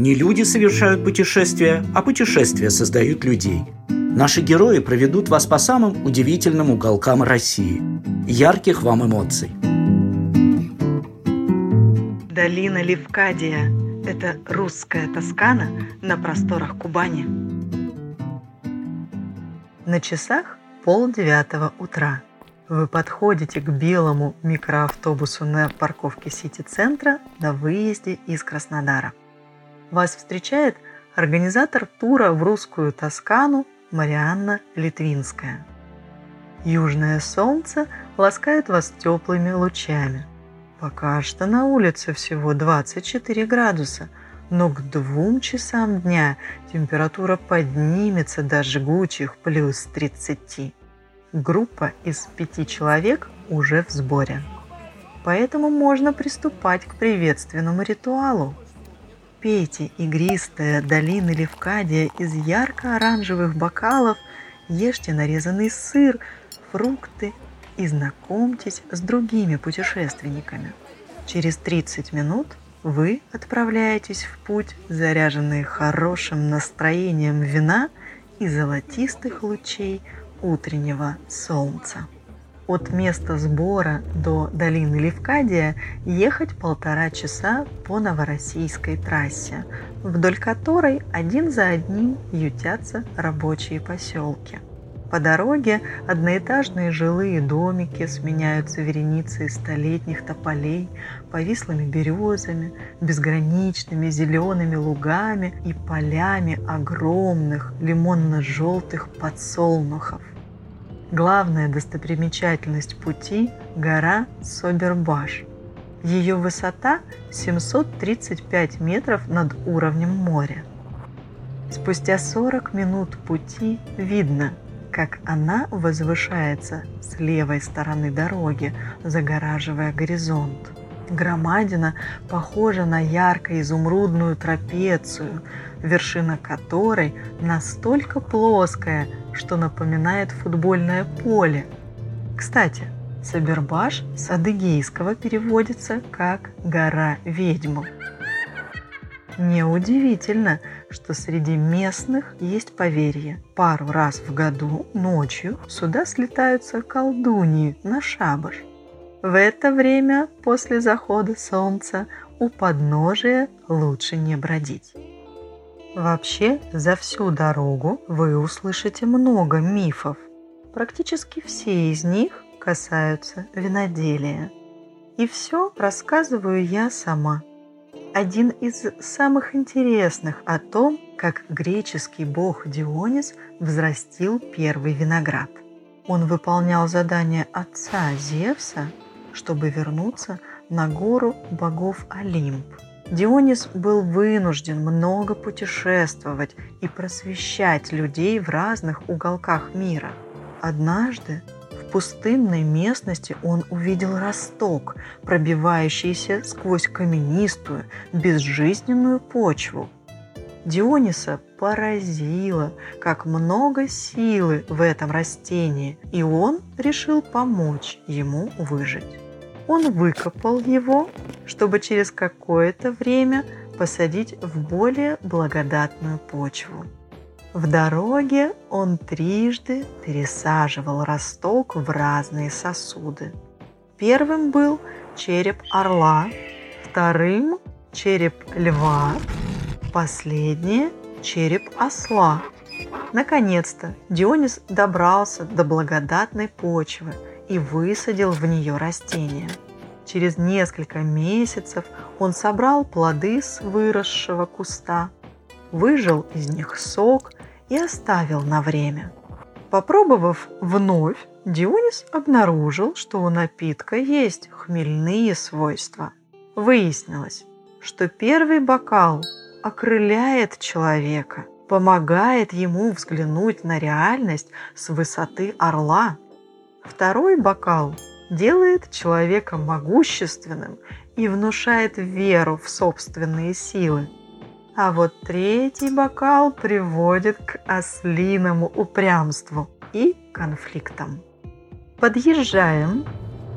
Не люди совершают путешествия, а путешествия создают людей. Наши герои проведут вас по самым удивительным уголкам России. Ярких вам эмоций! Долина Левкадия – это русская Тоскана на просторах Кубани. На часах полдевятого утра. Вы подходите к белому микроавтобусу на парковке Сити-центра на выезде из Краснодара. Вас встречает организатор тура в русскую Тоскану Марианна Литвинская. Южное солнце ласкает вас теплыми лучами. Пока что на улице всего 24 градуса, но к двум часам дня температура поднимется до жгучих плюс 30. Группа из пяти человек уже в сборе. Поэтому можно приступать к приветственному ритуалу. Пейте игристая долины Левкадия из ярко-оранжевых бокалов, ешьте нарезанный сыр, фрукты и знакомьтесь с другими путешественниками. Через 30 минут вы отправляетесь в путь, заряженные хорошим настроением вина и золотистых лучей утреннего солнца. От места сбора до долины Левкадия ехать полтора часа по Новороссийской трассе, вдоль которой один за одним ютятся рабочие поселки. По дороге одноэтажные жилые домики сменяются вереницей столетних тополей, повислыми березами, безграничными зелеными лугами и полями огромных лимонно-желтых подсолнухов. Главная достопримечательность пути – гора Собербаш. Ее высота 735 метров над уровнем моря. Спустя 40 минут пути видно, как она возвышается с левой стороны дороги, загораживая горизонт. Громадина похожа на ярко-изумрудную трапецию, вершина которой настолько плоская, что напоминает футбольное поле. Кстати, Сабербаш с адыгейского переводится как «гора ведьм». Неудивительно, что среди местных есть поверье. Пару раз в году ночью сюда слетаются колдуньи на шабаш. В это время после захода солнца у подножия лучше не бродить. Вообще, за всю дорогу вы услышите много мифов. Практически все из них касаются виноделия. И все рассказываю я сама. Один из самых интересных о том, как греческий бог Дионис взрастил первый виноград. Он выполнял задание отца Зевса – чтобы вернуться на гору богов Олимп. Дионис был вынужден много путешествовать и просвещать людей в разных уголках мира. Однажды в пустынной местности он увидел росток, пробивающийся сквозь каменистую, безжизненную почву. Диониса поразило, как много силы в этом растении, и он решил помочь ему выжить. Он выкопал его, чтобы через какое-то время посадить в более благодатную почву. В дороге он трижды пересаживал росток в разные сосуды. Первым был череп орла, вторым – череп льва, Последнее – череп осла. Наконец-то Дионис добрался до благодатной почвы и высадил в нее растения. Через несколько месяцев он собрал плоды с выросшего куста, выжал из них сок и оставил на время. Попробовав вновь, Дионис обнаружил, что у напитка есть хмельные свойства. Выяснилось, что первый бокал окрыляет человека, помогает ему взглянуть на реальность с высоты орла. Второй бокал делает человека могущественным и внушает веру в собственные силы. А вот третий бокал приводит к ослиному упрямству и конфликтам. Подъезжаем.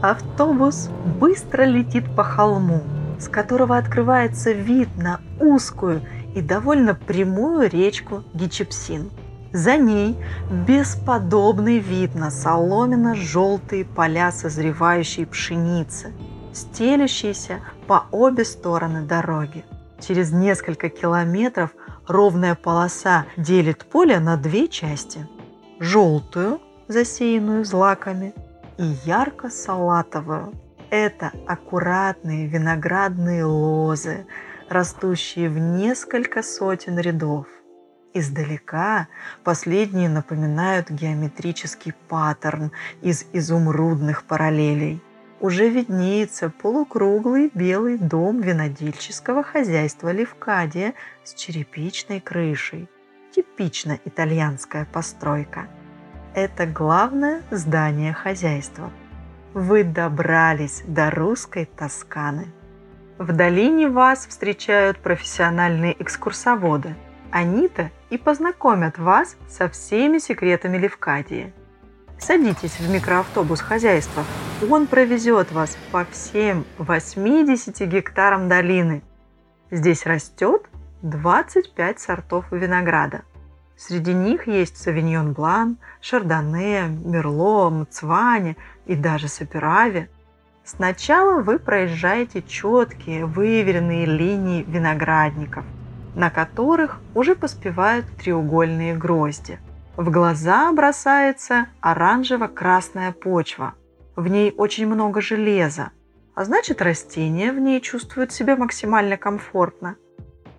Автобус быстро летит по холму, с которого открывается вид на узкую и довольно прямую речку Гичепсин. За ней бесподобный вид на соломенно-желтые поля созревающей пшеницы, стелющиеся по обе стороны дороги. Через несколько километров ровная полоса делит поле на две части. Желтую, засеянную злаками, и ярко-салатовую. Это аккуратные виноградные лозы, растущие в несколько сотен рядов. Издалека последние напоминают геометрический паттерн из изумрудных параллелей. Уже виднеется полукруглый белый дом винодельческого хозяйства Левкадия с черепичной крышей. Типично итальянская постройка. Это главное здание хозяйства. Вы добрались до русской Тосканы. В долине вас встречают профессиональные экскурсоводы. Они-то и познакомят вас со всеми секретами Левкадии. Садитесь в микроавтобус хозяйства. Он провезет вас по всем 80 гектарам долины. Здесь растет 25 сортов винограда. Среди них есть савиньон блан, шардоне, мерло, мцване и даже саперави. Сначала вы проезжаете четкие, выверенные линии виноградников, на которых уже поспевают треугольные грозди. В глаза бросается оранжево-красная почва. В ней очень много железа, а значит растения в ней чувствуют себя максимально комфортно.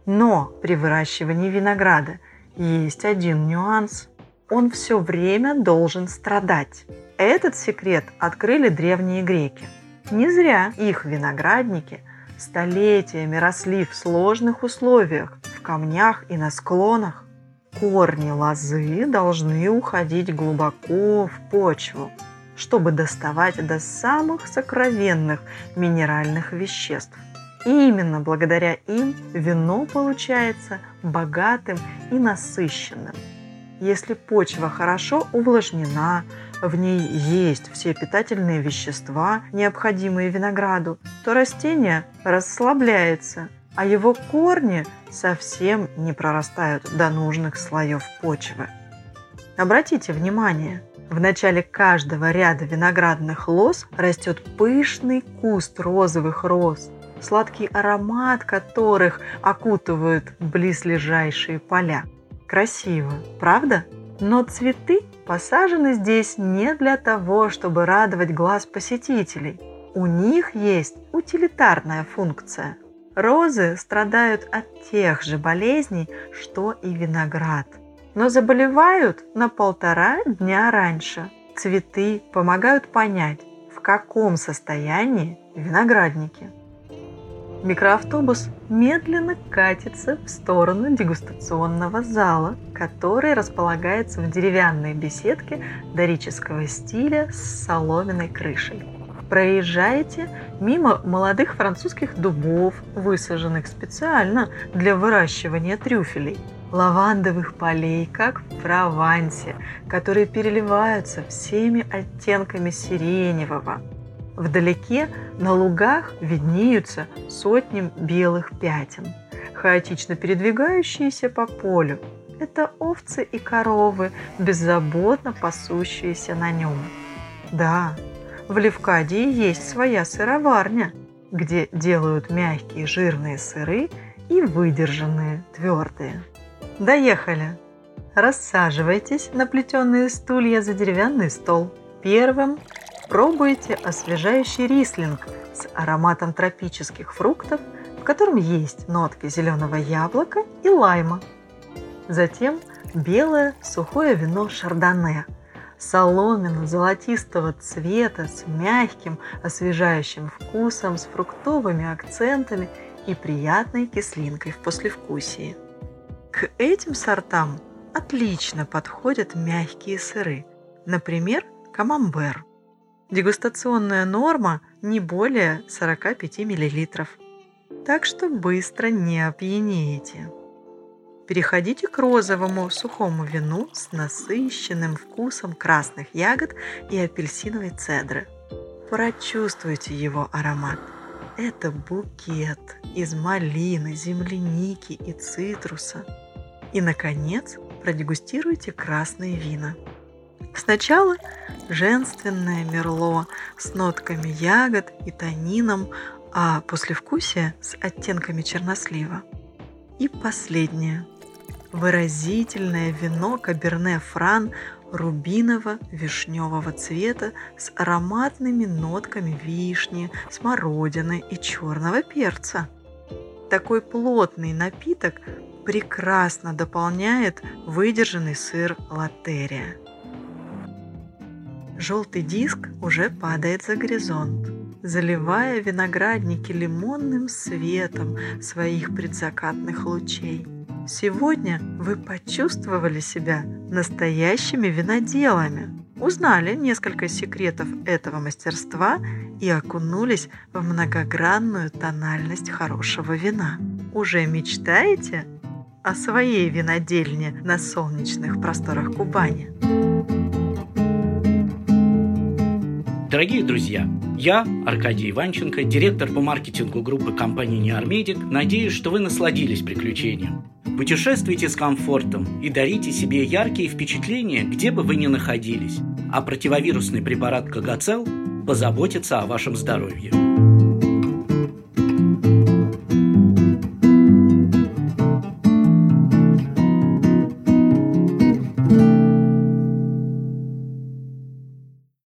Но при выращивании винограда – есть один нюанс. Он все время должен страдать. Этот секрет открыли древние греки. Не зря их виноградники столетиями росли в сложных условиях, в камнях и на склонах. Корни лозы должны уходить глубоко в почву, чтобы доставать до самых сокровенных минеральных веществ. И именно благодаря им вино получается богатым и насыщенным. Если почва хорошо увлажнена, в ней есть все питательные вещества, необходимые винограду, то растение расслабляется, а его корни совсем не прорастают до нужных слоев почвы. Обратите внимание, в начале каждого ряда виноградных лоз растет пышный куст розовых роз – сладкий аромат которых окутывают близлежащие поля. Красиво, правда? Но цветы посажены здесь не для того, чтобы радовать глаз посетителей. У них есть утилитарная функция. Розы страдают от тех же болезней, что и виноград, но заболевают на полтора дня раньше. Цветы помогают понять, в каком состоянии виноградники. Микроавтобус медленно катится в сторону дегустационного зала, который располагается в деревянной беседке дорического стиля с соломенной крышей. Проезжаете мимо молодых французских дубов, высаженных специально для выращивания трюфелей, лавандовых полей, как в Провансе, которые переливаются всеми оттенками сиреневого, Вдалеке на лугах виднеются сотни белых пятен, хаотично передвигающиеся по полю. Это овцы и коровы, беззаботно пасущиеся на нем. Да, в Левкадии есть своя сыроварня, где делают мягкие жирные сыры и выдержанные твердые. Доехали. Рассаживайтесь на плетеные стулья за деревянный стол. Первым Пробуйте освежающий рислинг с ароматом тропических фруктов, в котором есть нотки зеленого яблока и лайма. Затем белое сухое вино шардоне, соломенно-золотистого цвета с мягким освежающим вкусом, с фруктовыми акцентами и приятной кислинкой в послевкусии. К этим сортам отлично подходят мягкие сыры, например, камамбер. Дегустационная норма не более 45 мл. Так что быстро не опьянеете. Переходите к розовому сухому вину с насыщенным вкусом красных ягод и апельсиновой цедры. Прочувствуйте его аромат. Это букет из малины, земляники и цитруса. И, наконец, продегустируйте красные вина. Сначала женственное мерло с нотками ягод и танином, а послевкусие с оттенками чернослива. И последнее. Выразительное вино Каберне Фран рубиново-вишневого цвета с ароматными нотками вишни, смородины и черного перца. Такой плотный напиток прекрасно дополняет выдержанный сыр латерия. Желтый диск уже падает за горизонт, заливая виноградники лимонным светом своих предзакатных лучей. Сегодня вы почувствовали себя настоящими виноделами, узнали несколько секретов этого мастерства и окунулись в многогранную тональность хорошего вина. Уже мечтаете о своей винодельне на солнечных просторах Кубани? Дорогие друзья, я, Аркадий Иванченко, директор по маркетингу группы компании «Неармедик», надеюсь, что вы насладились приключением. Путешествуйте с комфортом и дарите себе яркие впечатления, где бы вы ни находились. А противовирусный препарат «Кагацел» позаботится о вашем здоровье.